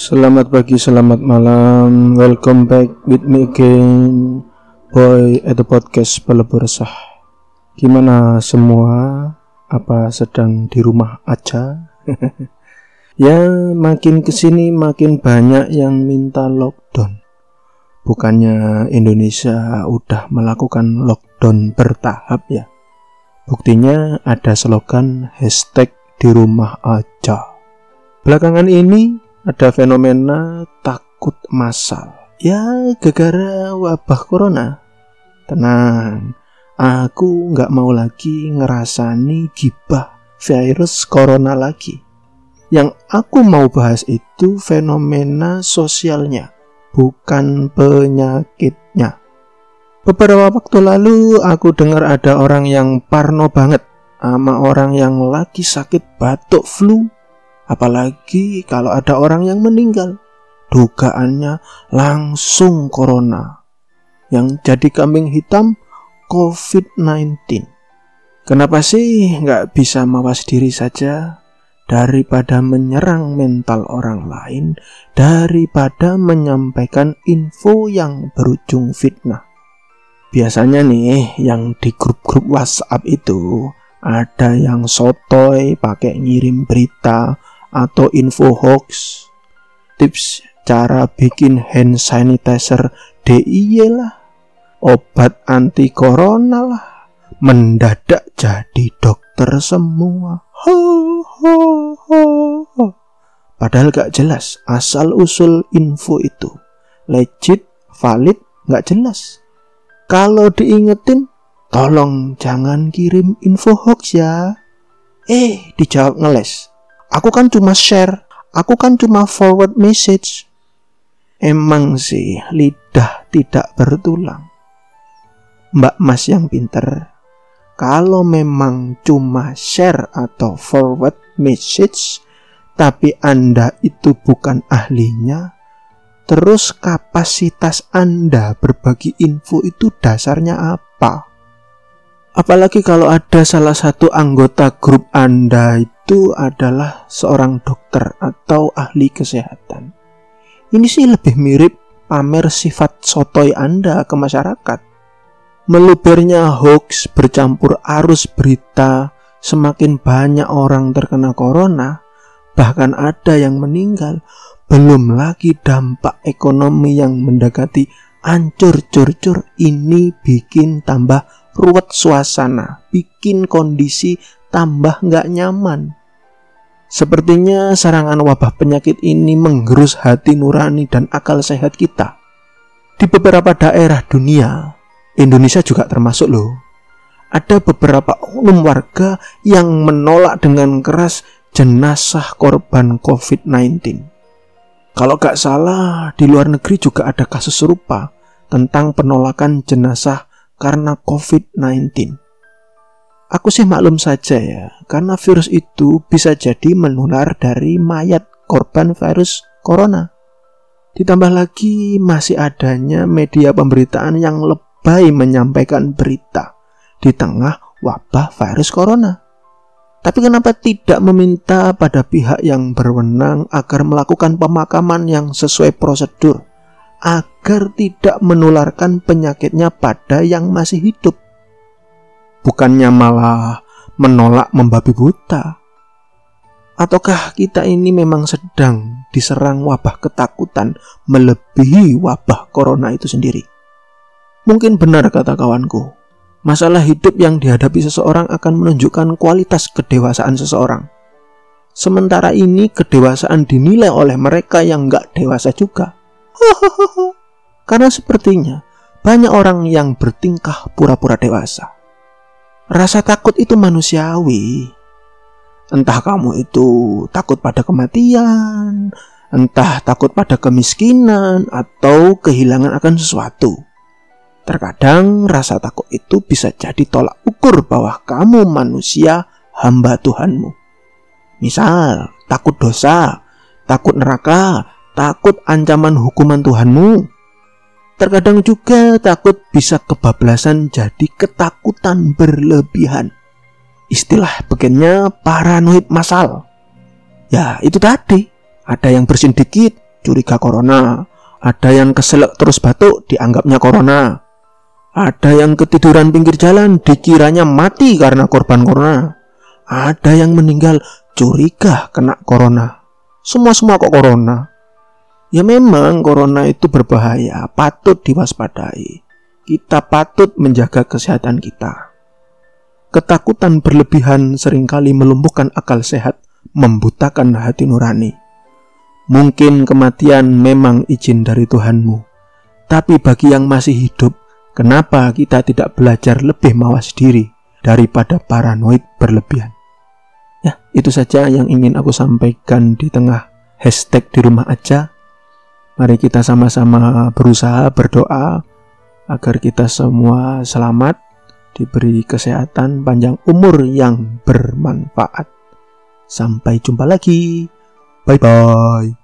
Selamat pagi, selamat malam. Welcome back with me again, boy at the podcast Pelebur Resah. Gimana semua? Apa sedang di rumah aja? ya, makin ke sini makin banyak yang minta lockdown. Bukannya Indonesia udah melakukan lockdown bertahap ya? Buktinya ada slogan hashtag di rumah aja. Belakangan ini ada fenomena takut massal. Ya, gara-gara wabah corona. Tenang, aku nggak mau lagi ngerasani gibah virus corona lagi. Yang aku mau bahas itu fenomena sosialnya, bukan penyakitnya. Beberapa waktu lalu aku dengar ada orang yang parno banget sama orang yang lagi sakit batuk flu Apalagi kalau ada orang yang meninggal, dugaannya langsung corona. Yang jadi kambing hitam COVID-19. Kenapa sih nggak bisa mawas diri saja daripada menyerang mental orang lain, daripada menyampaikan info yang berujung fitnah? Biasanya nih yang di grup-grup WhatsApp itu ada yang sotoy pakai ngirim berita atau info hoax, tips cara bikin hand sanitizer DIY lah, obat anti corona lah, mendadak jadi dokter semua. Ho, ho, ho, ho. Padahal gak jelas asal usul info itu. Legit, valid, gak jelas. Kalau diingetin, tolong jangan kirim info hoax ya. Eh, dijawab ngeles. Aku kan cuma share, aku kan cuma forward message. Emang sih lidah tidak bertulang. Mbak Mas yang pinter, kalau memang cuma share atau forward message, tapi Anda itu bukan ahlinya, terus kapasitas Anda berbagi info itu dasarnya apa? Apalagi kalau ada salah satu anggota grup Anda itu adalah seorang dokter atau ahli kesehatan. Ini sih lebih mirip pamer sifat sotoy Anda ke masyarakat. Melubernya hoax bercampur arus berita, semakin banyak orang terkena corona, bahkan ada yang meninggal, belum lagi dampak ekonomi yang mendekati ancur cur-cur ini bikin tambah ruwet suasana, bikin kondisi tambah nggak nyaman. Sepertinya serangan wabah penyakit ini menggerus hati nurani dan akal sehat kita. Di beberapa daerah dunia, Indonesia juga termasuk loh. Ada beberapa oknum warga yang menolak dengan keras jenazah korban COVID-19. Kalau gak salah, di luar negeri juga ada kasus serupa tentang penolakan jenazah karena COVID-19. Aku sih maklum saja ya, karena virus itu bisa jadi menular dari mayat korban virus corona. Ditambah lagi masih adanya media pemberitaan yang lebay menyampaikan berita di tengah wabah virus corona. Tapi kenapa tidak meminta pada pihak yang berwenang agar melakukan pemakaman yang sesuai prosedur? agar tidak menularkan penyakitnya pada yang masih hidup. Bukannya malah menolak membabi buta. Ataukah kita ini memang sedang diserang wabah ketakutan melebihi wabah corona itu sendiri? Mungkin benar kata kawanku. Masalah hidup yang dihadapi seseorang akan menunjukkan kualitas kedewasaan seseorang. Sementara ini kedewasaan dinilai oleh mereka yang nggak dewasa juga. Karena sepertinya banyak orang yang bertingkah pura-pura dewasa. Rasa takut itu manusiawi. Entah kamu itu takut pada kematian, entah takut pada kemiskinan, atau kehilangan akan sesuatu. Terkadang rasa takut itu bisa jadi tolak ukur bahwa kamu manusia hamba Tuhanmu. Misal, takut dosa, takut neraka, takut ancaman hukuman Tuhanmu. Terkadang juga takut bisa kebablasan jadi ketakutan berlebihan. Istilah bagiannya paranoid masal. Ya, itu tadi. Ada yang bersin dikit, curiga corona. Ada yang keselak terus batuk, dianggapnya corona. Ada yang ketiduran pinggir jalan, dikiranya mati karena korban corona. Ada yang meninggal curiga kena corona. Semua-semua kok corona. Ya memang corona itu berbahaya, patut diwaspadai. Kita patut menjaga kesehatan kita. Ketakutan berlebihan sering kali melumpuhkan akal sehat, membutakan hati nurani. Mungkin kematian memang izin dari Tuhanmu, tapi bagi yang masih hidup, kenapa kita tidak belajar lebih mawas diri daripada paranoid berlebihan? Ya, itu saja yang ingin aku sampaikan di tengah hashtag di rumah aja. Mari kita sama-sama berusaha berdoa agar kita semua selamat, diberi kesehatan, panjang umur yang bermanfaat. Sampai jumpa lagi. Bye bye.